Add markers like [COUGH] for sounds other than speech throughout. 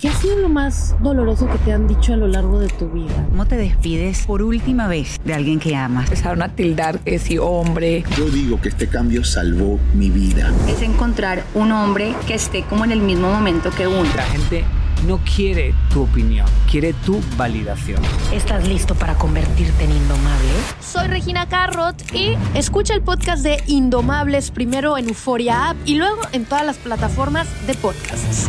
¿Qué ha sido lo más doloroso que te han dicho a lo largo de tu vida? ¿Cómo te despides por última vez de alguien que amas? Empezaron a tildar que si hombre. Yo digo que este cambio salvó mi vida. Es encontrar un hombre que esté como en el mismo momento que uno. La gente no quiere tu opinión, quiere tu validación. ¿Estás listo para convertirte en indomable? Soy Regina Carrot y escucha el podcast de Indomables primero en Euforia App y luego en todas las plataformas de podcasts.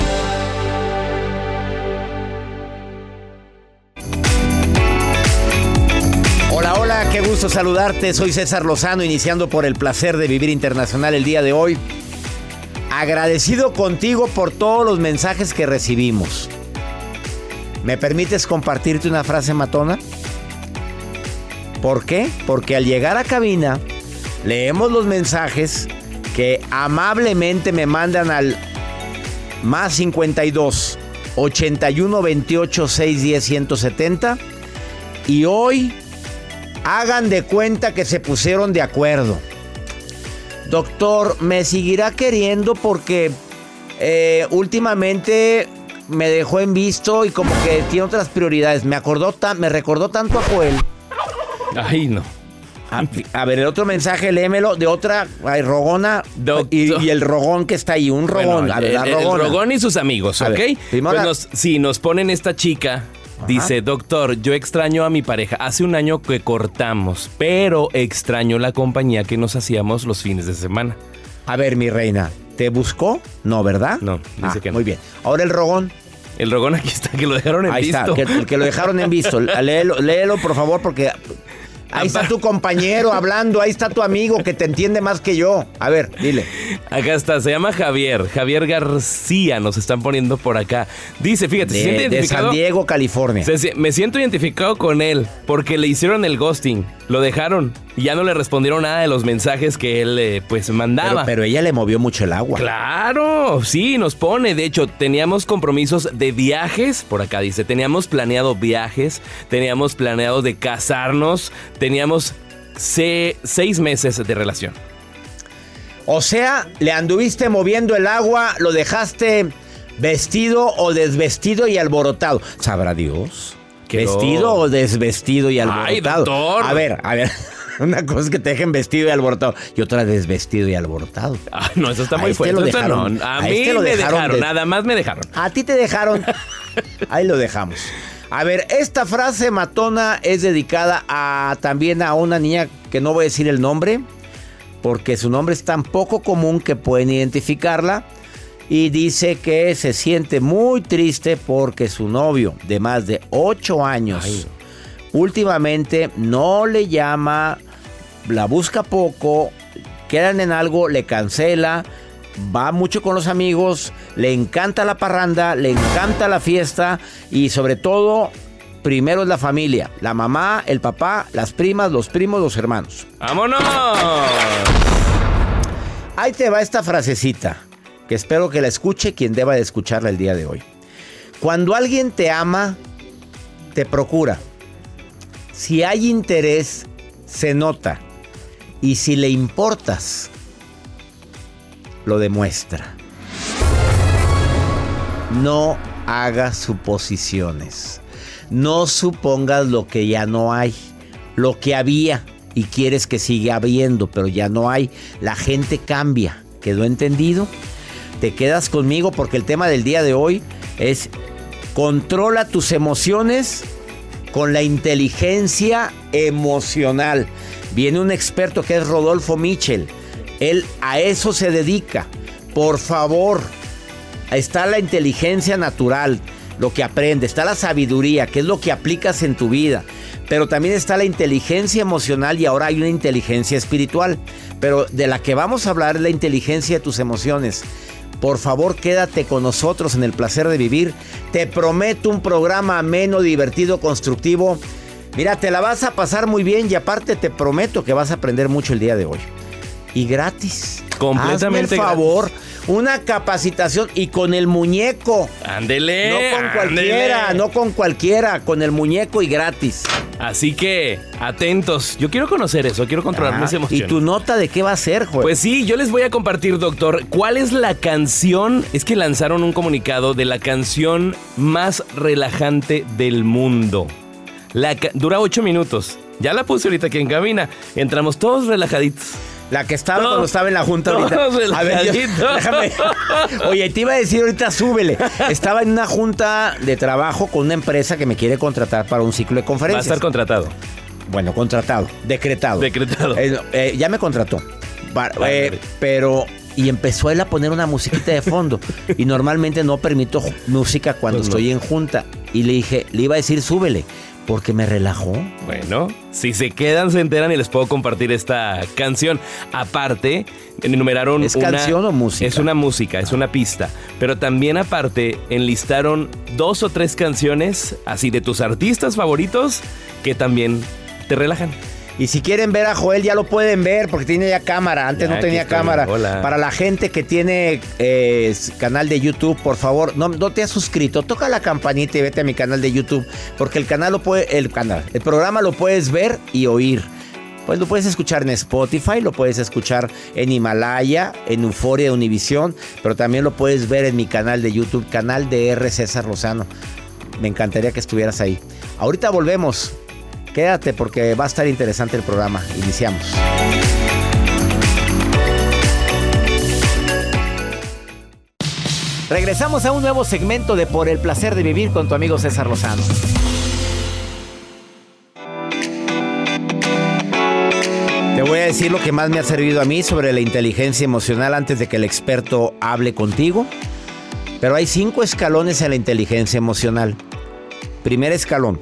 Gusto saludarte. Soy César Lozano, iniciando por el placer de vivir internacional el día de hoy. Agradecido contigo por todos los mensajes que recibimos. ¿Me permites compartirte una frase matona? ¿Por qué? Porque al llegar a cabina, leemos los mensajes que amablemente me mandan al más 52 81 28 610 170 y hoy Hagan de cuenta que se pusieron de acuerdo. Doctor, me seguirá queriendo porque eh, últimamente me dejó en visto y como que tiene otras prioridades. Me acordó me recordó tanto a Joel. Ay, no. A, a ver, el otro mensaje, léemelo, de otra ay, rogona y, y, el rogón que está ahí, un rogón. Bueno, la el, rogón y sus amigos, A ¿ok? ver, Pues nos- si nos ponen esta chica, dice, doctor, yo extraño a mi pareja. Hace un año que cortamos, pero extraño la compañía que nos hacíamos los fines de semana. A ver, mi reina, ¿te buscó? No, ¿verdad? No, dice Ah, que no. Muy bien. Ahora el rogón. El rogón aquí está, que lo dejaron en Ahí visto. está, que, el que lo dejaron en visto. [LAUGHS] Léelo, léelo, por favor, porque ahí está tu compañero [LAUGHS] hablando, ahí está tu amigo que te entiende más que yo. A ver, dile. Acá está, se llama Javier. Javier García nos están poniendo por acá. Dice, fíjate, se siente De, de identificado. San Diego, California. Se- me siento identificado con él porque le hicieron el ghosting, lo dejaron y ya no le respondieron nada de los mensajes que él eh, pues Pero, mandaba. pero ella le movió mucho el agua. Claro, sí, nos pone. De hecho, teníamos compromisos de viajes, por acá dice, teníamos planeado viajes, teníamos planeado de casarnos, teníamos se- seis meses de relación. O sea, le anduviste moviendo el agua, lo dejaste vestido o desvestido y alborotado. ¿Sabrá Dios? Quedó- ¿Vestido o desvestido y Ay, alborotado? doctor. A ver, a ver. [LAUGHS] Una cosa es que te dejen vestido y alborotado y otra desvestido y alborotado. Ah, no, eso está A muy este fuerte. lo Eso dejaron- no. A, a mí este lo me dejaron dejaron, de- nada más me dejaron. A ti te dejaron. [LAUGHS] Ahí lo dejamos. A ver, esta frase matona es dedicada a también a una niña que no voy a decir el nombre, porque su nombre es tan poco común que pueden identificarla. Y dice que se siente muy triste porque su novio de más de 8 años Ay. últimamente no le llama, la busca poco, quedan en algo, le cancela, va mucho con los amigos, le encanta la parranda, le encanta la fiesta y sobre todo, primero es la familia, la mamá, el papá, las primas, los primos, los hermanos. ¡Vámonos! Ahí te va esta frasecita, espero que la escuche quien deba de escucharla el día de hoy. Cuando alguien te ama, te procura. Si hay interés, se nota. Y si le importas, lo demuestra. No hagas suposiciones. No supongas lo que ya no hay. Lo que había y quieres que siga habiendo, pero ya no hay. La gente cambia. ¿Quedó entendido? Te quedas conmigo porque el tema del día de hoy es controla tus emociones con la inteligencia emocional. Viene un experto que es Rodolfo Michel. Él a eso se dedica. Por favor, está la inteligencia natural, lo que aprende, está la sabiduría, que es lo que aplicas en tu vida. Pero también está la inteligencia emocional y ahora hay una inteligencia espiritual. Pero de la que vamos a hablar es la inteligencia de tus emociones. Por favor, quédate con nosotros en el placer de vivir. Te prometo un programa ameno, divertido, constructivo. Mira, te la vas a pasar muy bien y aparte te prometo que vas a aprender mucho el día de hoy. Y gratis. Completamente Hazme el favor, una capacitación y con el muñeco. Ándele. No con cualquiera, no con cualquiera, con el muñeco y gratis. Así que, atentos. Yo quiero conocer eso, quiero controlar Ah, mis ¿Y emociones. tu nota de qué va a ser, Joel? Pues sí, yo les voy a compartir, doctor, cuál es la canción. Es que lanzaron un comunicado de la canción más relajante del mundo. La dura ocho minutos. Ya la puse ahorita aquí en cabina. Entramos todos relajaditos. La que estaba cuando estaba en la junta ahorita. [LAUGHS] A ver, yo- [LAUGHS] déjame. Oye, te iba a decir ahorita súbele. Estaba en una junta de trabajo con una empresa que me quiere contratar para un ciclo de Va a conferencias. estar contratado. Bueno, contratado, decretado. Decretado. Eh, eh, ya me contrató. Eh, pero. Y empezó él a poner una musiquita de fondo. y normalmente no permito música cuando Pues no. estoy en junta. Y le dije, le iba a decir súbele. Porque me relajó. Bueno, si se quedan, se enteran y les puedo compartir esta canción. Aparte, enumeraron ¿Es una- canción o música? Es una música, es una pista. Pero también aparte, enlistaron dos o tres canciones así de tus artistas favoritos que también te relajan. Y si quieren ver a Joel, ya lo pueden ver porque tiene ya cámara. Antes Ya, no tenía cámara. Hola. Para la gente que tiene eh, canal de YouTube, por favor, no, no te has suscrito, toca la campanita y vete a mi canal de YouTube. Porque el canal lo puede, el canal, el programa lo puedes ver y oír. Pues lo puedes escuchar en Spotify, lo puedes escuchar en Himalaya, en Euforia de Univisión, pero también lo puedes ver en mi canal de YouTube, canal de R. César Lozano. Me encantaría que estuvieras ahí. Ahorita volvemos. Quédate porque va a estar interesante el programa. Iniciamos. Regresamos a un nuevo segmento de Por el placer de vivir con tu amigo César Lozano. Te voy a decir lo que más me ha servido a mí sobre la inteligencia emocional antes de que el experto hable contigo. Pero hay cinco escalones en la inteligencia emocional. Primer escalón.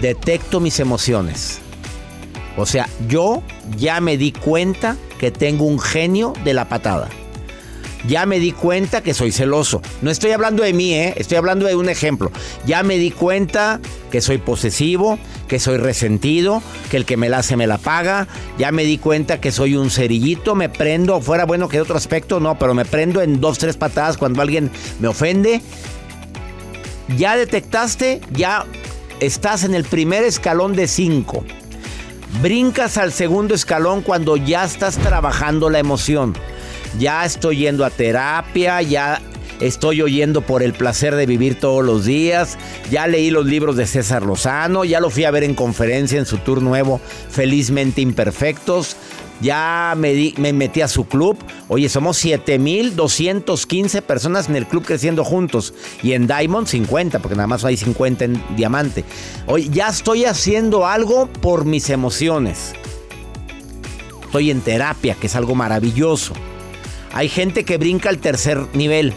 Detecto mis emociones. O sea, yo ya me di cuenta que tengo un genio de la patada. Ya me di cuenta que soy celoso. No estoy hablando de mí, ¿eh? estoy hablando de un ejemplo. Ya me di cuenta que soy posesivo, que soy resentido, que el que me la hace me la paga. Ya me di cuenta que soy un cerillito, me prendo, fuera bueno que otro aspecto, no, pero me prendo en dos, tres patadas cuando alguien me ofende. Ya detectaste, ya estás en el primer escalón de cinco. Brincas al segundo escalón cuando ya estás trabajando la emoción. Ya estoy yendo a terapia, ya estoy oyendo por el placer de vivir todos los días, ya leí los libros de César Lozano, ya lo fui a ver en conferencia en su tour nuevo, Felizmente Imperfectos. Ya me, metí a su club. Oye, somos 7215 personas en el club creciendo juntos. Y en Diamond 50, porque nada más hay 50 en diamante. Oye, ya estoy haciendo algo por mis emociones. Estoy en terapia, que es algo maravilloso. Hay gente que brinca al tercer nivel.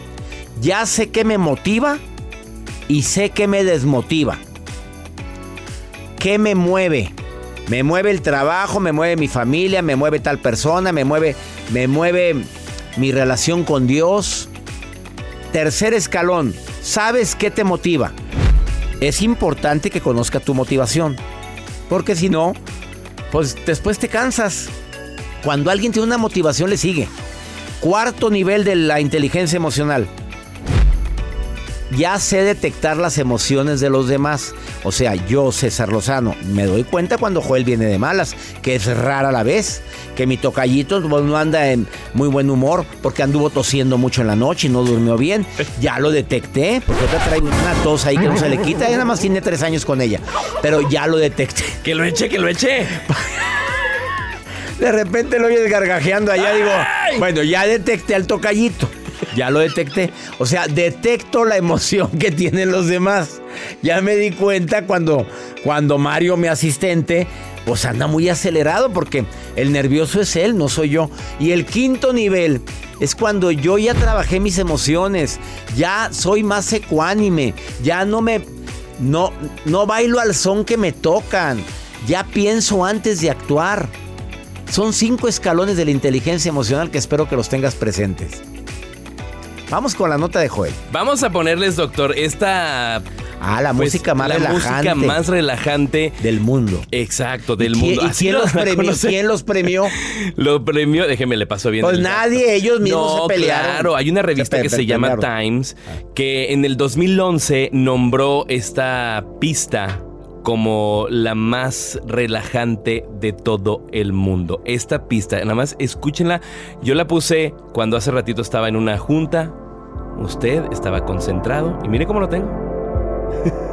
Ya sé que me motiva y sé que me desmotiva. ¿Qué me mueve? Me mueve el trabajo, me mueve mi familia, me mueve tal persona, me mueve, me mueve mi relación con Dios. Tercer escalón, ¿sabes qué te motiva? Es importante que conozca tu motivación, porque si no, pues después te cansas. Cuando alguien tiene una motivación le sigue. Cuarto nivel de la inteligencia emocional. Ya sé detectar las emociones de los demás. O sea, yo, César Lozano, me doy cuenta cuando Joel viene de malas, que es rara la vez, que mi tocallito pues, no anda en muy buen humor porque anduvo tosiendo mucho en la noche y no durmió bien. Ya lo detecté, porque otra trae una tos ahí que no se le quita, ella nada más tiene tres años con ella. Pero ya lo detecté. Que lo eche, que lo eche. De repente lo oyes gargajeando allá, digo, bueno, ya detecté al tocallito. Ya lo detecté. O sea, detecto la emoción que tienen los demás. Ya me di cuenta cuando, cuando Mario, mi asistente, pues anda muy acelerado porque el nervioso es él, no soy yo. Y el quinto nivel es cuando yo ya trabajé mis emociones, ya soy más ecuánime, ya no me... No, no bailo al son que me tocan, ya pienso antes de actuar. Son cinco escalones de la inteligencia emocional que espero que los tengas presentes. Vamos con la nota de Joel. Vamos a ponerles, doctor, esta Ah, la pues, música más la relajante. música más relajante del mundo. Exacto, del ¿Y quién- mundo. ¿Y Así quién lo los, premió? ¿Quién los premió? [LAUGHS] Lo premió, déjeme, le pasó bien. Pues el nadie, dato. ellos mismos no, se pelearon. Claro, hay una revista Se que se llama. Times que en el 2011 nombró esta pista como la más relajante de todo el mundo. Esta pista, nada más escúchenla. Yo la puse cuando hace ratito estaba en una junta. Usted estaba concentrado y mire cómo lo tengo. [LAUGHS]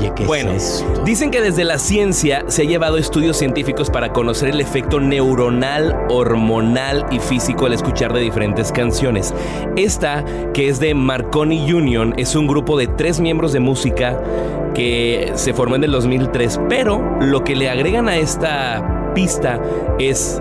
Oye, ¿qué Bueno, es esto? dicen que desde la ciencia se ha llevado estudios científicos para conocer el efecto neuronal, hormonal y físico al escuchar de diferentes canciones. Esta, que es de Marconi Union, es un grupo de tres miembros de música que se formó en el 2003, pero lo que le agregan a esta pista es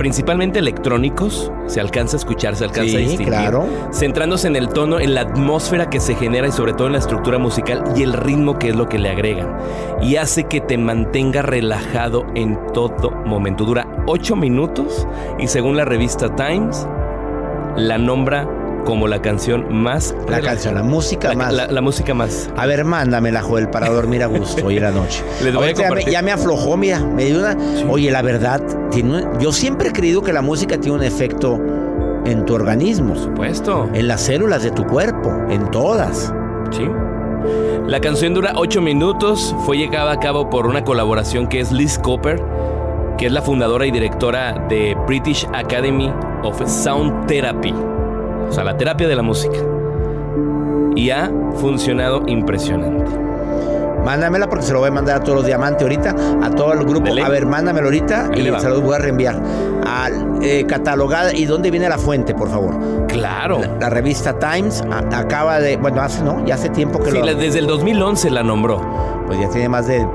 principalmente electrónicos, se alcanza a escuchar, se alcanza a Sí, distinguir claro. centrándose en el tono, en la atmósfera que se genera y sobre todo en la estructura musical y el ritmo que es lo que le agregan. Y hace que te mantenga relajado en todo momento. Dura 8 minutos y según la revista Times, la nombra como la canción más... La canción, la música La- más. La, la música más. A ver, mándamela, Joel, para dormir a gusto hoy en la noche. [LAUGHS] Les voy a Ahorita ya, me, compartir. ya me aflojó, mira. Me dio una. Oye, la verdad, tiene un- yo siempre he creído que la música tiene un efecto en tu organismo, Puesto. en las células de tu cuerpo, en todas. Sí. La canción dura 8 minutos, fue llevada a cabo por una colaboración que es Liz Cooper, que es la fundadora y directora de British Academy of Sound Therapy, o sea, la terapia de la música. Y ha funcionado impresionante. Mándamela porque se lo voy a mandar a todos los diamantes ahorita, a todo el grupo. Dele. A ver, mándamelo ahorita Ahí y se los voy a reenviar. Al, eh, catalogada. ¿Y dónde viene la fuente, por favor? Claro. La, la revista Times a- acaba de. Bueno, hace, ¿no? Ya hace tiempo que Sí, lo. la- desde el 2011 la nombró. Pues ya tiene más de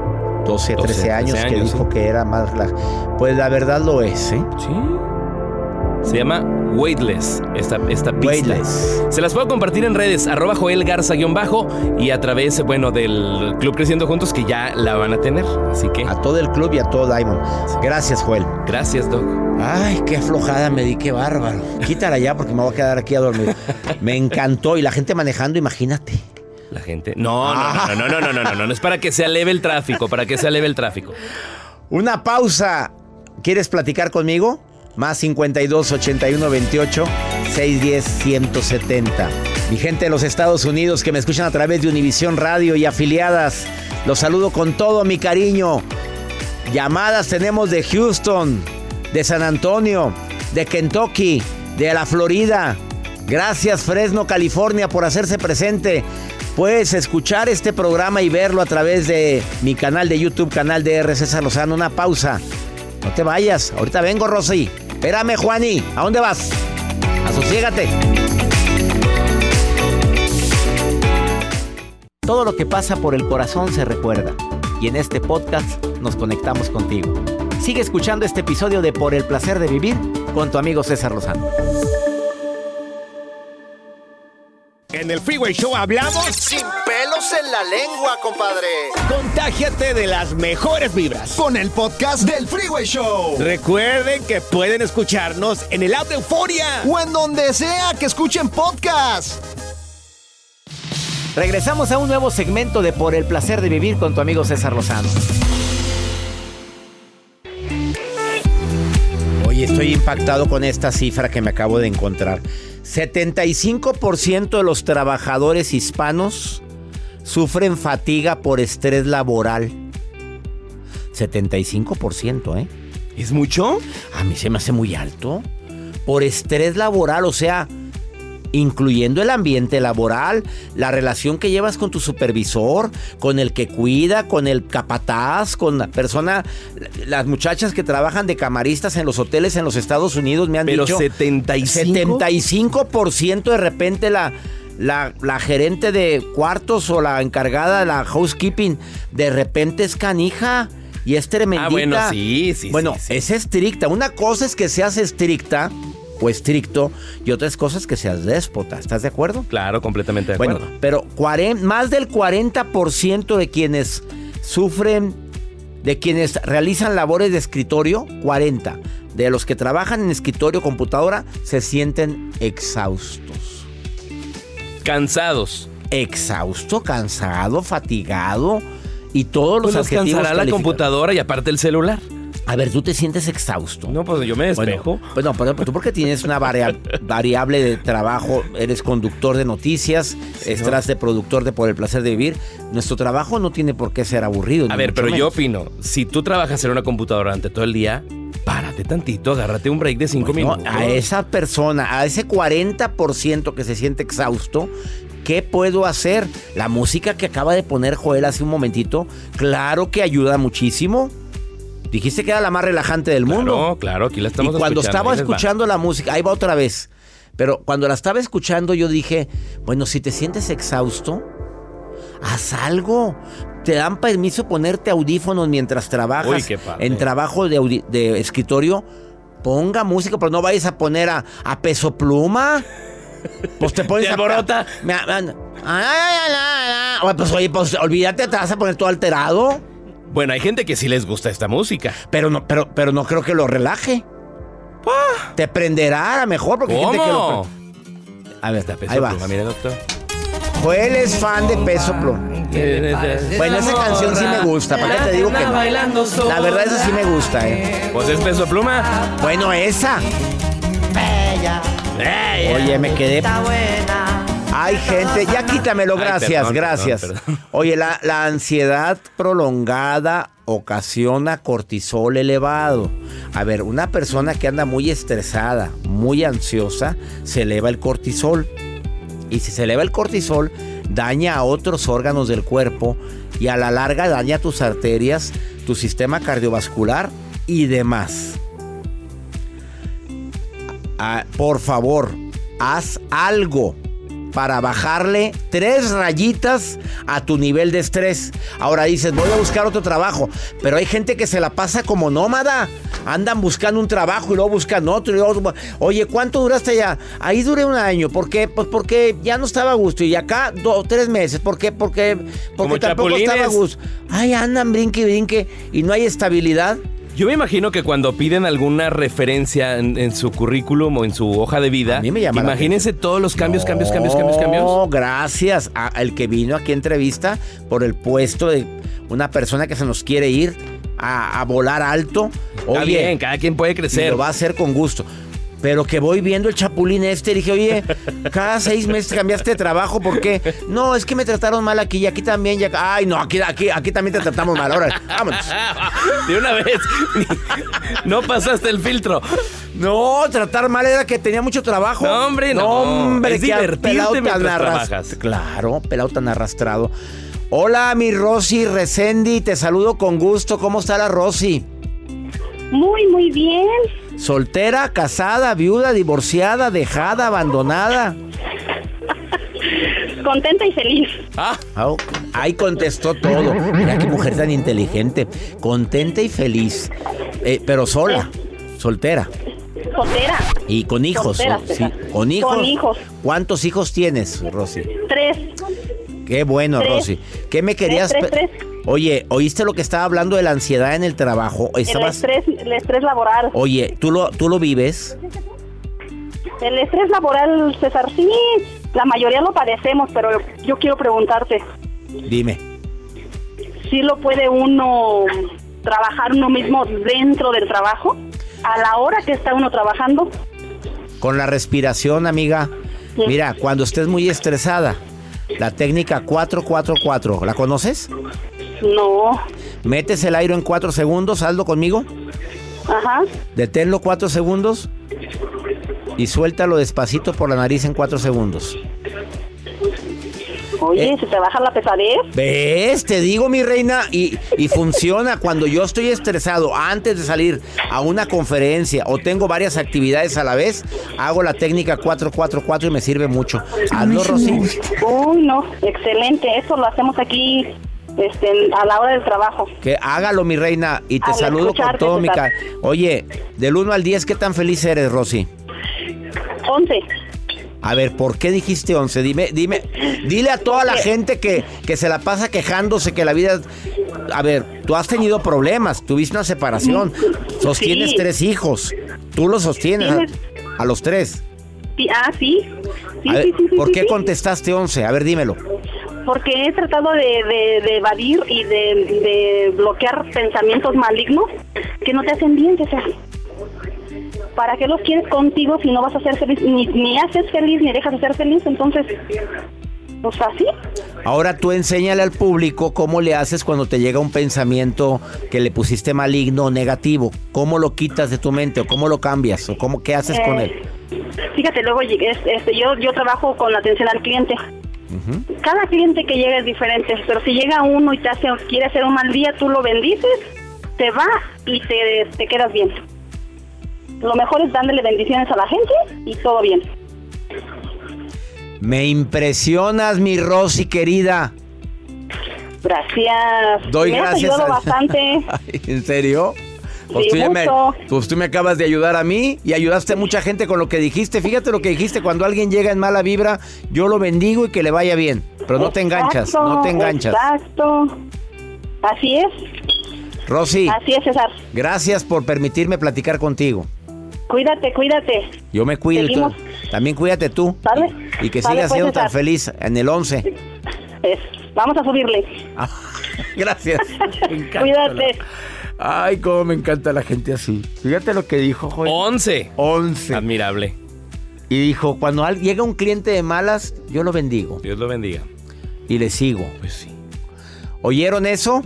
12, 13 12, años 13 que dijo sí. que era más. la- Pues la verdad lo es, ¿eh? Sí. Se llama Weightless, esta, esta pista. Weightless. Se las puedo compartir en redes, arroba Joel Garza-bajo y a través, bueno, del Club Creciendo Juntos que ya la van a tener. Así que, A todo el club y a todo Diamond. Gracias, Joel. gracias, Doc. Ay, qué aflojada me di, qué bárbaro. Quítala ya porque me voy a quedar aquí a dormir. Me encantó. Y la gente manejando, imagínate. La gente. No, no, no, no, no, no, no, no, no, no, es para que se aleve el tráfico, para que se aleve el tráfico. Una pausa. ¿Quieres platicar conmigo? Más 52 81 28 610 170. Mi gente de los Estados Unidos que me escuchan a través de Univisión Radio y afiliadas, los saludo con todo mi cariño. Llamadas tenemos de Houston, de San Antonio, de Kentucky, de la Florida. Gracias Fresno, California por hacerse presente. Puedes escuchar este programa y verlo a través de mi canal de YouTube, canal de R. César Lozano. Una pausa. No te vayas. Ahorita vengo, Rosy. Espérame, Juani. ¿A dónde vas? Asociégate. Todo lo que pasa por el corazón se recuerda. Y en este podcast nos conectamos contigo. Sigue escuchando este episodio de Por el placer de vivir con tu amigo César Lozano. En el Freeway Show hablamos Sin pelos en la lengua, compadre. Contágiate de las mejores vibras. Con el podcast del Freeway Show. Recuerden que pueden escucharnos en el app de Euforia. O en donde sea que escuchen podcast. Regresamos a un nuevo segmento de Por el placer de vivir con tu amigo César Lozano. Impactado con esta cifra que me acabo de encontrar. 75% de los trabajadores hispanos sufren fatiga por estrés laboral. 75%, ¿eh? ¿Es mucho? A mí se me hace muy alto. Por estrés laboral, o sea, incluyendo el ambiente laboral, la relación que llevas con tu supervisor, con el que cuida, con el capataz, con la persona, las muchachas que trabajan de camaristas en los hoteles en los Estados Unidos me han Pero dicho 75. 75% de repente la la, la gerente de cuartos o la encargada de la housekeeping de repente es canija y es tremendita. Ah, bueno, sí, sí, Bueno, sí, sí. es estricta. Una cosa es que seas estricta o estricto y otras cosas que seas déspota. ¿Estás de acuerdo? Claro, completamente de Bueno, acuerdo. pero cuaren- más del 40% de quienes sufren, de quienes realizan labores de escritorio, 40, de los que trabajan en escritorio, computadora, se sienten exhaustos. Cansados. Exhausto, cansado, fatigado y todos los Pues los adjetivos cansará la computadora y aparte el celular. A ver, ¿tú te sientes exhausto? No, pues yo me despejo. Bueno, pues no, pero tú porque tienes una varia- variable de trabajo, eres conductor de noticias, estás de productor de Por el Placer de Vivir. Nuestro trabajo no tiene por qué ser aburrido. A ver, pero yo opino, si tú trabajas en una computadora durante todo el día, párate tantito, agárrate un break de cinco minutos. a esa persona, a ese 40% que se siente exhausto, ¿qué puedo hacer? La música que acaba de poner Joel hace un momentito, claro que ayuda muchísimo. Dijiste que era la más relajante del mundo. Claro, claro, aquí la estamos y cuando escuchando, estaba escuchando la música, ahí va otra vez. Pero cuando la estaba escuchando, yo dije, bueno, si te sientes exhausto, haz algo. Te dan permiso ponerte audífonos mientras trabajas Uy, qué padre. en trabajo de, escritorio. Ponga música, pero no vayas a poner a, a peso pluma. Pues te pones [LAUGHS] a- ay. Pues oye, pues olvídate, te vas a poner todo alterado. Bueno, hay gente que sí les gusta esta música. Pero no, pero, pero no creo que lo relaje. Te prenderá a lo mejor porque hay gente que lo ¿Cómo? A ver, Peso ahí va. pluma, mire, doctor. Joel es fan de Peso Pluma. Bueno, esa canción sí me gusta. ¿Para qué te digo que no? La verdad, esa sí me gusta, ¿eh? Pues es peso pluma. Bueno, esa. Oye, me quedé. Hay gente, ya quítamelo, Ay, gracias, perdón, gracias. perdón, perdón. Oye, la, la ansiedad prolongada ocasiona cortisol elevado. A ver, una persona que anda muy estresada, muy ansiosa, se eleva el cortisol. Y si se eleva el cortisol, daña a otros órganos del cuerpo y a la larga daña tus arterias, tu sistema cardiovascular y demás. Ah, por favor, haz algo para bajarle tres rayitas a tu nivel de estrés. Ahora dices, voy a buscar otro trabajo, pero hay gente que se la pasa como nómada. Andan buscando un trabajo y luego buscan otro. Y luego, oye, ¿cuánto duraste allá? Ahí duré un año. ¿Por qué? Pues porque ya no estaba a gusto. Y acá dos, tres meses. ¿Por qué? Porque, porque Como tampoco chapulines. estaba a gusto. Ay, andan, brinque, y brinque. Y no hay estabilidad. Yo me imagino que cuando piden alguna referencia en, en su currículum o en su hoja de vida, A mí me llama la imagínense todos los cambios, cambios, cambios, cambios, cambios. No, gracias al que vino aquí a entrevista por el puesto de una persona que se nos quiere ir a, a volar alto. Está Oye, bien, cada quien puede y crecer. lo va a hacer con gusto. Pero que voy viendo el chapulín este, dije, oye, cada seis meses cambiaste de trabajo, ¿por qué? No, es que me trataron mal aquí y aquí también. Y acá. Ay, no, aquí, aquí, aquí también te tratamos mal. Ahora, vámonos. [LAUGHS] De una vez. no pasaste el filtro. No, tratar mal era que tenía mucho trabajo. No, hombre, no. hombre, Es que divertirte pelado tan arras- trabajas. Claro, pelado tan arrastrado. Hola, mi Rosy Resendi, te saludo con gusto. ¿Cómo está la Rosy? Muy, muy bien. ¿Soltera, casada, viuda, divorciada, dejada, abandonada? Contenta y feliz. Ah, Ah. Ahí contestó todo. Mira qué mujer tan inteligente. Contenta y feliz. Eh, pero sola, soltera. Soltera. Y con hijos. Soltera, sí, con hijos. Con hijos. ¿Cuántos hijos tienes, Rosy? Tres. Qué bueno, Tres. Rosy. ¿Qué me querías? Tres, tres, Oye, ¿oíste lo que estaba hablando de la ansiedad en el trabajo? El Estabas... estrés, el estrés laboral. Oye, ¿tú lo, ¿tú lo vives? El estrés laboral, César, sí, la mayoría lo padecemos, pero yo quiero preguntarte, Dime. ¿sí lo puede uno trabajar uno mismo dentro del trabajo? A la hora que está uno trabajando. Con la respiración, amiga. Mira, cuando estés muy estresada, la técnica 444, ¿la conoces? No. Metes el aire en 4 segundos, hazlo conmigo. Ajá. Deténlo 4 segundos y suéltalo despacito por la nariz en 4 segundos. Oye, Eh. ¿se te baja la pesadez? ¿Ves? Te digo, mi reina, y, y funciona cuando yo estoy estresado antes de salir a una conferencia o tengo varias actividades a la vez, hago la técnica 444 y me sirve mucho. Hazlo, Rosy. Uy, no, excelente. Eso lo hacemos aquí este, a la hora del trabajo. Que hágalo, mi reina, y te Al saludo con todo mi César. ca... Oye, del 1 al 10, ¿qué tan feliz eres, Rosy? 11. A ver, ¿por qué dijiste 11? Dime, dime, dile a toda la gente que, que se la pasa quejándose que la vida... A ver, tú has tenido problemas, tuviste una separación, sostienes Sí. tres hijos, tú los sostienes a, los tres. Sí, ah, sí. Sí, A ver, sí, sí, sí, ¿Por qué contestaste 11? A ver, dímelo. Porque he tratado de, de- de evadir y de, de bloquear pensamientos malignos que no te hacen bien, César. ¿Para qué los quieres contigo si no vas a ser feliz? Ni, ni haces feliz ni dejas de ser feliz, entonces, pues así. Ahora tú enséñale al público cómo le haces cuando te llega un pensamiento que le pusiste maligno o negativo. ¿Cómo lo quitas de tu mente o cómo lo cambias o cómo qué haces con Eh, él? Fíjate, luego este, yo, yo trabajo con atención al cliente. Cada cliente que llega es diferente, pero si llega uno y te hace, quiere hacer un mal día, tú lo bendices, te va y te, te quedas bien. Lo mejor es dándole bendiciones a la gente y todo bien. Me impresionas, mi Rosy querida. Gracias. Doy me has gracias ayudado a- bastante. [LAUGHS] ¿En serio? Pues tú, me, pues tú me acabas de ayudar a mí y ayudaste a mucha gente con lo que dijiste. Fíjate lo que dijiste, cuando alguien llega en mala vibra, yo lo bendigo y que le vaya bien. Pero no te enganchas, no te enganchas. Exacto. Así es, Rosy, así es, César. gracias por permitirme platicar contigo. Cuídate, cuídate. Yo me cuido. tú-. También cuídate tú. ¿Sale? Y que sigas pues, siendo tan feliz en el 11. Es- vamos a subirle. [LAUGHS] Gracias. [LAUGHS] Me encanta Cuídate. Ay, cómo me encanta la gente así. Fíjate lo que dijo, Joel. 11. 11. Admirable. Y dijo, cuando llega un cliente de malas, yo lo bendigo Dios lo bendiga. y le sigo. Pues sí. ¿Oyeron eso?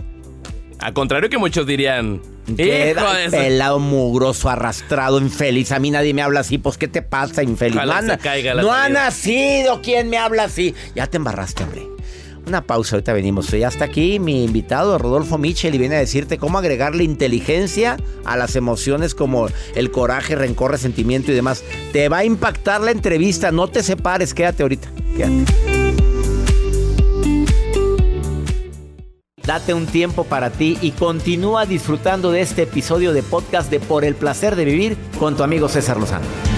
Al contrario que muchos dirían. Que "Hijo era de esa-". pelado, mugroso, arrastrado, infeliz. A mí nadie me habla así. Pues, ¿qué te pasa, infeliz? Ojalá no ha, se na- caiga la no ha nacido. ¿Quién me habla así? Ya te embarraste, hombre. Una pausa, ahorita venimos. Ya está aquí mi invitado, Rodolfo Michel, y viene a decirte cómo agregarle inteligencia a las emociones como el coraje, rencor, resentimiento y demás. Te va a impactar la entrevista. No te separes. Quédate ahorita. Quédate. Date un tiempo para ti y continúa disfrutando de este episodio de podcast de Por el placer de vivir con tu amigo César Lozano.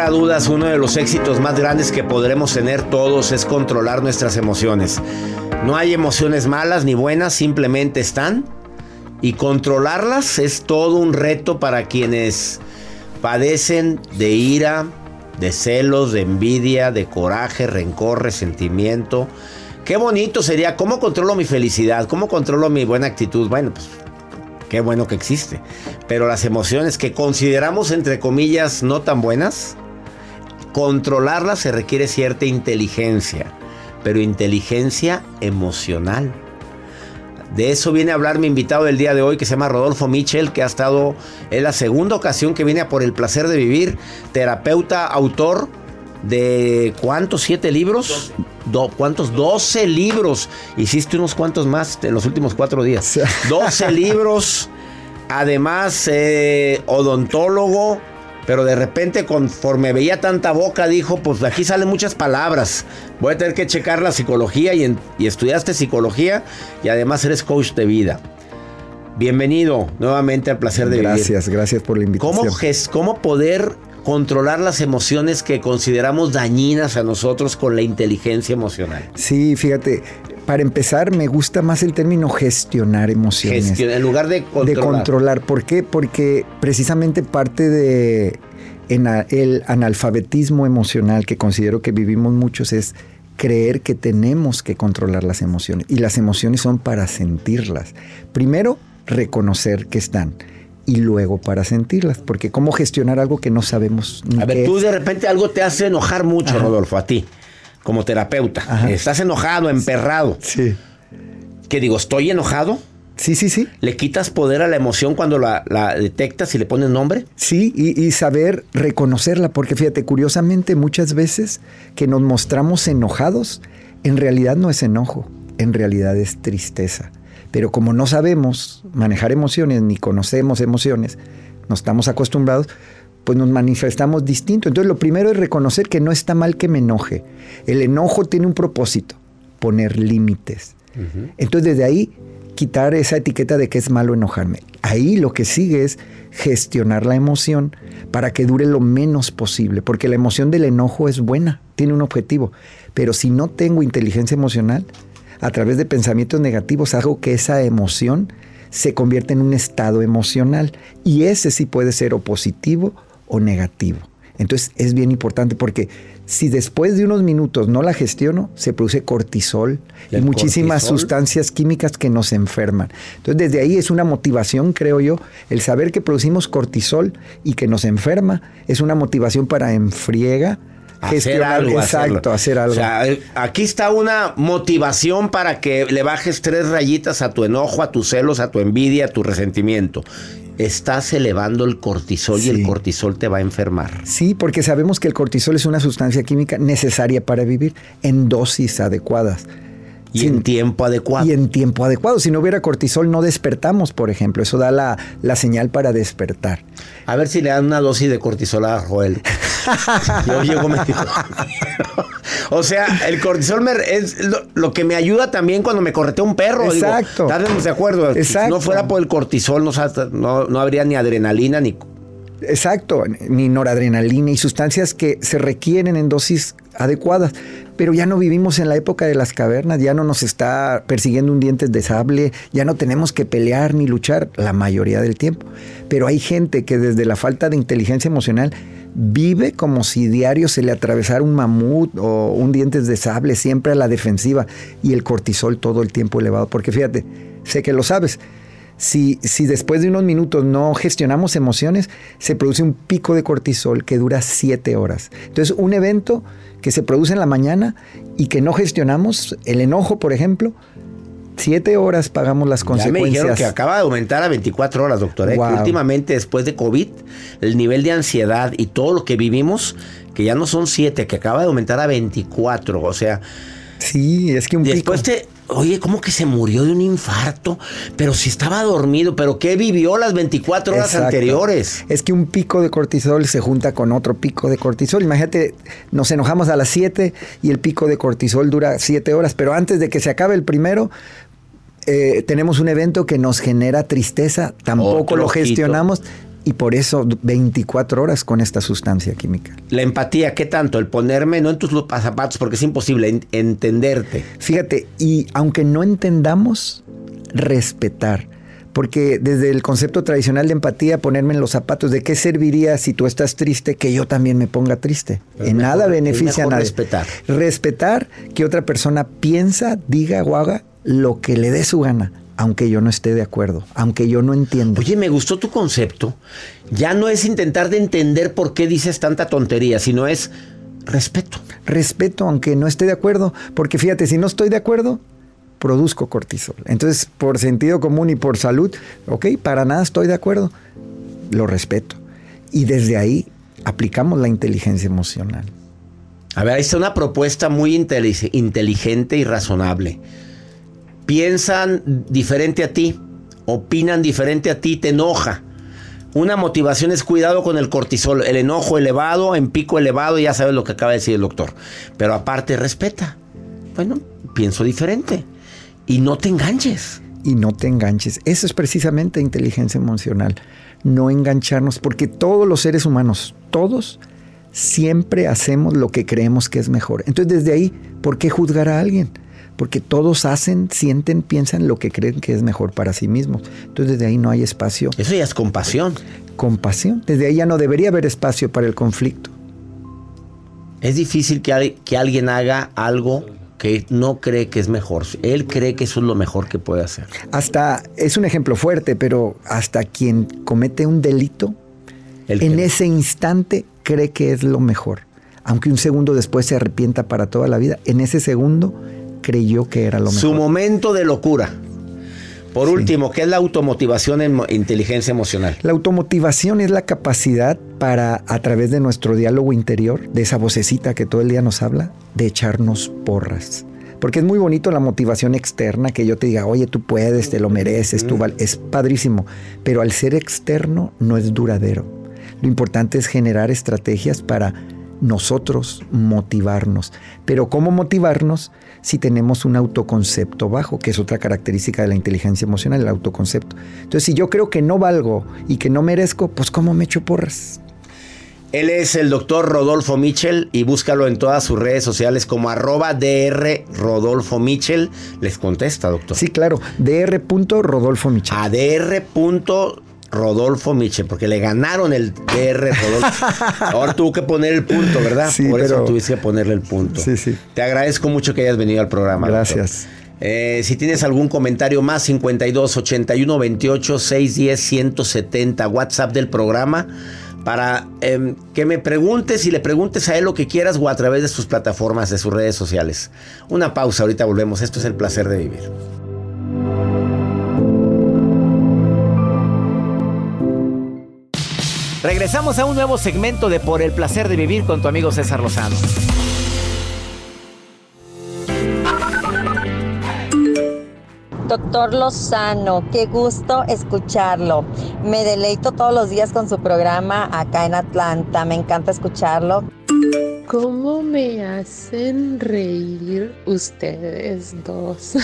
A dudas, uno de los éxitos más grandes que podremos tener todos es controlar nuestras emociones. No hay emociones malas ni buenas, simplemente están. Y controlarlas es todo un reto para quienes padecen de ira, de celos, de envidia, de coraje, rencor, resentimiento. Qué bonito sería, ¿cómo controlo mi felicidad? ¿Cómo controlo mi buena actitud? Bueno, pues qué bueno que existe. Pero las emociones que consideramos, entre comillas, no tan buenas, controlarlas se requiere cierta inteligencia, pero inteligencia emocional. De eso viene a hablar mi invitado del día de hoy, que se llama Rodolfo Michel, que ha estado, es la segunda ocasión que viene a por el placer de vivir, terapeuta, autor de ¿cuántos? ¿Siete libros? Do- ¿Cuántos? 12 libros. Hiciste unos cuantos más en los últimos cuatro días. [LAUGHS] 12 libros. Además, eh, odontólogo. Pero de repente, conforme veía tanta boca, dijo, pues de aquí salen muchas palabras. Voy a tener que checar la psicología y, en- y estudiaste psicología y además eres coach de vida. Bienvenido nuevamente al placer de vivir. Gracias, gracias por la invitación. ¿Cómo, ges- ¿Cómo poder controlar las emociones que consideramos dañinas a nosotros con la inteligencia emocional? Sí, fíjate, para empezar me gusta más el término gestionar emociones. En lugar de controlar. De controlar. ¿Por qué? Porque precisamente parte de ena- el analfabetismo emocional que considero que vivimos muchos es creer que tenemos que controlar las emociones. Y las emociones son para sentirlas. Primero, reconocer que están. Y luego para sentirlas. Porque ¿cómo gestionar algo que no sabemos ni A ver, qué tú es? de repente algo te hace enojar mucho, Ajá. Rodolfo, a ti, como terapeuta. Ajá. Estás enojado, emperrado. Sí. ¿Qué digo? ¿Estoy enojado? Sí, sí, sí. ¿Le quitas poder a la emoción cuando la, la detectas y le pones nombre? Sí, y, y saber reconocerla, porque fíjate, curiosamente muchas veces que nos mostramos enojados, en realidad no es enojo, en realidad es tristeza. Pero como no sabemos manejar emociones ni conocemos emociones, no estamos acostumbrados, pues nos manifestamos distinto. Entonces lo primero es reconocer que no está mal que me enoje. El enojo tiene un propósito, poner límites. Entonces desde ahí quitar esa etiqueta de que es malo enojarme. Ahí lo que sigue es gestionar la emoción para que dure lo menos posible, porque la emoción del enojo es buena, tiene un objetivo, pero si no tengo inteligencia emocional, a través de pensamientos negativos hago que esa emoción se convierta en un estado emocional y ese sí puede ser o positivo o negativo. Entonces es bien importante porque si después de unos minutos no la gestiono, se produce cortisol y muchísimas sustancias químicas que nos enferman. Entonces desde ahí es una motivación, creo yo, el saber que producimos cortisol y que nos enferma es una motivación para enfriega. Hacer algo, exacto, hacer algo. O sea, eh, aquí está una motivación para que le bajes tres rayitas a tu enojo, a tus celos, a tu envidia, a tu resentimiento estás elevando el cortisol y el cortisol te va a enfermar. Sí, porque sabemos que el cortisol es una sustancia química necesaria para vivir en dosis adecuadas. Y en tiempo adecuado. Y en tiempo adecuado. Si no hubiera cortisol, no despertamos, por ejemplo. Eso da la, señal para despertar. A ver si le dan una dosis de cortisol a Joel. Yo llego O sea, el cortisol es lo, que me ayuda también cuando me corretea un perro. Exacto. Digo, de acuerdo. Exacto. Si no fuera por el cortisol, no, no habría ni adrenalina ni Exacto, ni noradrenalina y sustancias que se requieren en dosis adecuadas. Pero ya no vivimos en la época de las cavernas, ya no nos está persiguiendo un diente de sable, ya no tenemos que pelear ni luchar la mayoría del tiempo. Pero hay gente que desde la falta de inteligencia emocional vive como si diario se le atravesara un mamut o un diente de sable, siempre a la defensiva y el cortisol todo el tiempo elevado. Porque fíjate, sé que lo sabes, si, si, después de unos minutos no gestionamos emociones, se produce un pico de cortisol que dura siete horas. Entonces, un evento que se produce en la mañana y que no gestionamos, el enojo, por ejemplo, siete horas pagamos las consecuencias. Ya me dijeron que acaba de aumentar a 24 horas, doctor. ¿eh? Últimamente, después de COVID, el nivel de ansiedad y todo lo que vivimos, que ya no son siete, que acaba de aumentar a 24. O sea. Sí, es que un Después te Oye, ¿cómo que se murió de un infarto? Pero si estaba dormido, ¿pero qué vivió las 24 horas anteriores? Es que un pico de cortisol se junta con otro pico de cortisol. Imagínate, nos enojamos a las 7 y el pico de cortisol dura 7 horas, pero antes de que se acabe el primero, eh, tenemos un evento que nos genera tristeza, tampoco lo gestionamos y por eso 24 horas con esta sustancia química. La empatía, ¿qué tanto? El ponerme no en tus zapatos porque es imposible entenderte. Fíjate, y aunque no entendamos, respetar. Porque desde el concepto tradicional de empatía, ponerme en los zapatos, ¿de qué serviría si tú estás triste que yo también me ponga triste? en nada beneficia a nadie. Respetar. Respetar que otra persona piensa, diga o haga lo que le dé su gana aunque yo no esté de acuerdo, aunque yo no entienda. Oye, me gustó tu concepto. Ya no es intentar de entender por qué dices tanta tontería, sino es respeto. Respeto, aunque no esté de acuerdo, porque fíjate, si no estoy de acuerdo, produzco cortisol. Entonces, por sentido común y por salud, ok, para nada estoy de acuerdo, lo respeto. Y desde ahí aplicamos la inteligencia emocional. A ver, ahí está una propuesta muy inteligente y razonable piensan diferente a ti, opinan diferente a ti, te enoja. Una motivación es cuidado con el cortisol, el enojo elevado, en pico elevado, ya sabes lo que acaba de decir el doctor. Pero aparte, respeta. Bueno, pienso diferente. Y no te enganches. Y no te enganches. Eso es precisamente inteligencia emocional. No engancharnos, porque todos los seres humanos, todos, siempre hacemos lo que creemos que es mejor. Entonces, desde ahí, ¿por qué juzgar a alguien? Porque todos hacen, sienten, piensan lo que creen que es mejor para sí mismos. Entonces desde ahí no hay espacio. Eso ya es compasión. Compasión. Desde ahí ya no debería haber espacio para el conflicto. Es difícil que, que alguien haga algo que no cree que es mejor. Él cree que eso es lo mejor que puede hacer. Hasta, es un ejemplo fuerte, pero hasta quien comete un delito, en ese instante cree que es lo mejor. Aunque un segundo después se arrepienta para toda la vida, en ese segundo creyó que era lo mejor. Su momento de locura. Por último, ¿qué es la automotivación en inteligencia emocional? La automotivación es la capacidad para, a través de nuestro diálogo interior, de esa vocecita que todo el día nos habla, de echarnos porras. Porque es muy bonito la motivación externa, que yo te diga, oye, tú puedes, te lo mereces, tú es padrísimo. Pero al ser externo no es duradero. Lo importante es generar estrategias para nosotros motivarnos. Pero ¿cómo motivarnos si tenemos un autoconcepto bajo, que es otra característica de la inteligencia emocional, el autoconcepto? Entonces, si yo creo que no valgo y que no merezco, pues ¿cómo me echo porras? Él es el doctor Rodolfo Mitchell y búscalo en todas sus redes sociales como arroba DR Rodolfo Mitchell. Les contesta, doctor. Sí, claro, DR. Rodolfo Mitchell. A DR. Rodolfo Mitchell, porque le ganaron el DR Rodolfo. [LAUGHS] Ahora tuvo que poner el punto, ¿verdad? Sí, Por eso pero- tuviste que ponerle el punto. Sí, sí. Te agradezco mucho que hayas venido al programa. Gracias. Eh, si tienes algún comentario más, 52 81 28 610 170, WhatsApp del programa, para em, que me preguntes y le preguntes a él lo que quieras o a través de sus plataformas, de sus redes sociales. Una pausa, ahorita volvemos. Esto es el placer de vivir. Regresamos a un nuevo segmento de Por el placer de vivir con tu amigo César Lozano. Doctor Lozano, qué gusto escucharlo. Me deleito todos los días con su programa acá en Atlanta. Me encanta escucharlo. ¿Cómo me hacen reír ustedes dos?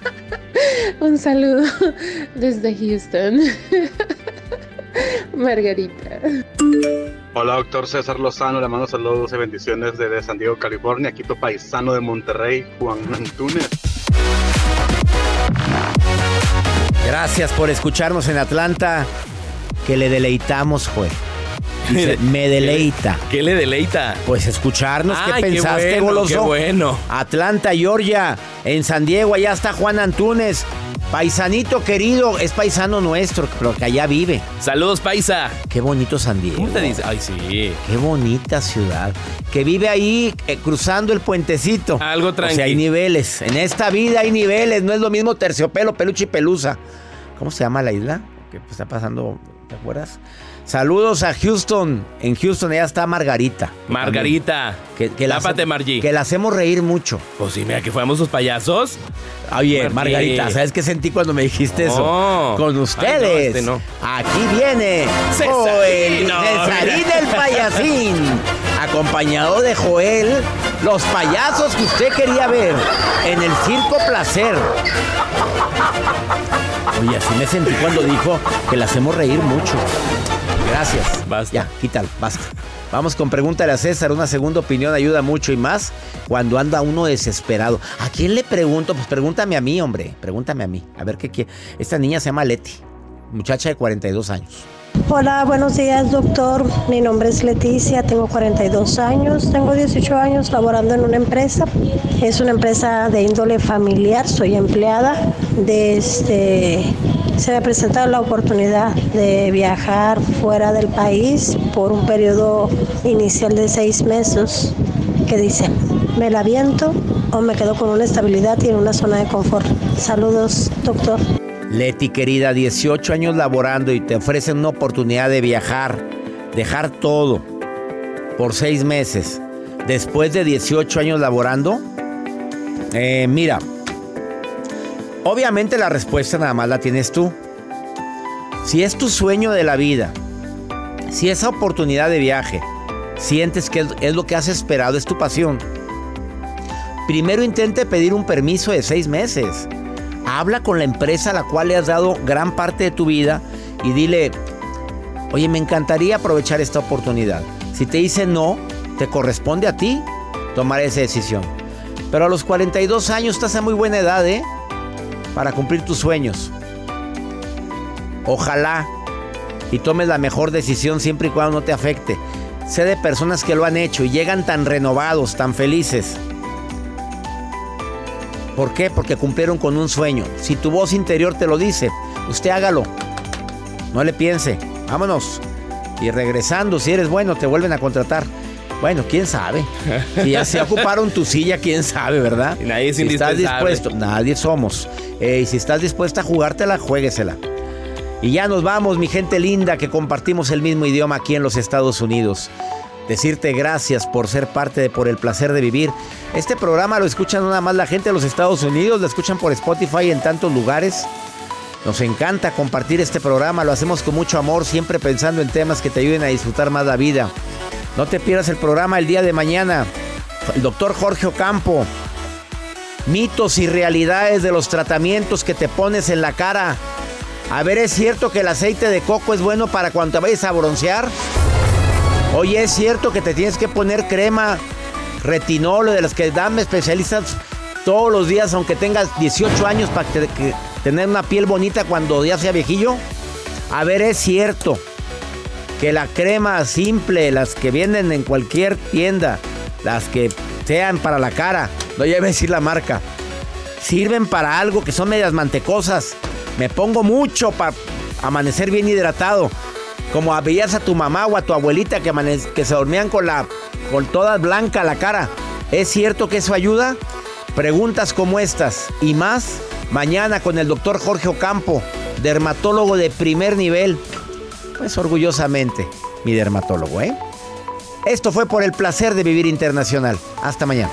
[LAUGHS] Un saludo desde Houston. [LAUGHS] [LAUGHS] Margarita. Hola, doctor César Lozano. Le mando saludos y bendiciones desde San Diego, California. Aquí tu paisano de Monterrey, Juan Antunes. Gracias por escucharnos en Atlanta. Que le deleitamos, fue. Dice, [LAUGHS] me deleita. ¿Qué le deleita? Pues escucharnos. ¿Qué Ay, qué pensaste, bueno, goloso? qué bueno. Atlanta, Georgia. En San Diego, allá está Juan Antunes. Paisanito querido, es paisano nuestro, pero que allá vive. Saludos, paisa. Qué bonito San Diego. ¿Cómo te dice? Ay, sí. Qué bonita ciudad. Que vive ahí eh, cruzando el puentecito. Algo O tranqui. sea, hay niveles. En esta vida hay niveles. No es lo mismo terciopelo, peluche y pelusa. ¿Cómo se llama la isla? Que está pasando, ¿te acuerdas? Saludos a Houston. En Houston ya está Margarita. Margarita. Que, que la Tápate, hace- Margie. Que la hacemos reír mucho. Pues sí, mira que fuéramos sus payasos. Oye, Margie. Margarita, ¿sabes qué sentí cuando me dijiste eso? Con Ay, ustedes. no, este no. Aquí viene Joel. Cesarín el payasín. Acompañado de Joel, los payasos que usted quería ver en el Circo Placer. Oye, así me sentí cuando dijo que la hacemos reír mucho. Gracias. Basta. Ya, quítalo, basta. Vamos con pregúntale a César. Una segunda opinión ayuda mucho y más cuando anda uno desesperado. ¿A quién le pregunto? Pues pregúntame a mí, hombre. Pregúntame a mí. A ver qué quiere. Esta niña se llama Leti, muchacha de 42 años. Hola, buenos días doctor. Mi nombre es Leticia, tengo 42 años, tengo 18 años laborando en una empresa. Es una empresa de índole familiar, soy empleada. Desde, se me ha presentado la oportunidad de viajar fuera del país por un periodo inicial de seis meses. ¿Qué dice? ¿Me la aviento o me quedo con una estabilidad y en una zona de confort? Saludos, doctor. Leti, querida, 18 años laborando y te ofrecen una oportunidad de viajar, dejar todo por seis meses. Después de 18 años laborando, eh, mira, obviamente la respuesta nada más la tienes tú. Si es tu sueño de la vida, si esa oportunidad de viaje sientes que es, lo que has esperado, es tu pasión, primero intente pedir un permiso de seis meses. Habla con la empresa a la cual le has dado gran parte de tu vida y dile, oye, me encantaría aprovechar esta oportunidad. Si te dice no, te corresponde a ti tomar esa decisión. Pero a los 42 años estás a muy buena edad, ¿eh? Para cumplir tus sueños. Ojalá y tomes la mejor decisión siempre y cuando no te afecte. Sé de personas que lo han hecho y llegan tan renovados, tan felices. ¿Por qué? Porque cumplieron con un sueño. Si tu voz interior te lo dice, usted hágalo. No le piense. Vámonos. Y regresando, si eres bueno, te vuelven a contratar. Bueno, quién sabe. Si ya se [LAUGHS] ocuparon tu silla, quién sabe, ¿verdad? Y nadie es si estás dispuesto, nadie somos. Y si estás dispuesta a jugártela, juéguesela. Y ya nos vamos, mi gente linda, que compartimos el mismo idioma aquí en los Estados Unidos. Decirte gracias por ser parte de Por el Placer de Vivir. Este programa lo escuchan nada más la gente de los Estados Unidos, lo escuchan por Spotify en tantos lugares. Nos encanta compartir este programa, lo hacemos con mucho amor, siempre pensando en temas que te ayuden a disfrutar más la vida. No te pierdas el programa el día de mañana. El doctor Jorge Ocampo. Mitos y realidades de los tratamientos que te pones en la cara. A ver, ¿es cierto que el aceite de coco es bueno para cuando te vayas a broncear? Oye, ¿es cierto que te tienes que poner crema retinol de las que dan especialistas todos los días, aunque tengas 18 años, para tener una piel bonita cuando ya sea viejillo? A ver, ¿es cierto que la crema simple, las que vienen en cualquier tienda, las que sean para la cara, no ya a decir la marca, sirven para algo que son medias mantecosas? Me pongo mucho para amanecer bien hidratado. Como veías a tu mamá o a tu abuelita que, que se dormían con la con toda blanca la cara. ¿Es cierto que eso ayuda? Preguntas como estas y más mañana con el doctor Jorge Ocampo, dermatólogo de primer nivel. Pues orgullosamente, mi dermatólogo, ¿eh? Esto fue por el placer de vivir internacional. Hasta mañana.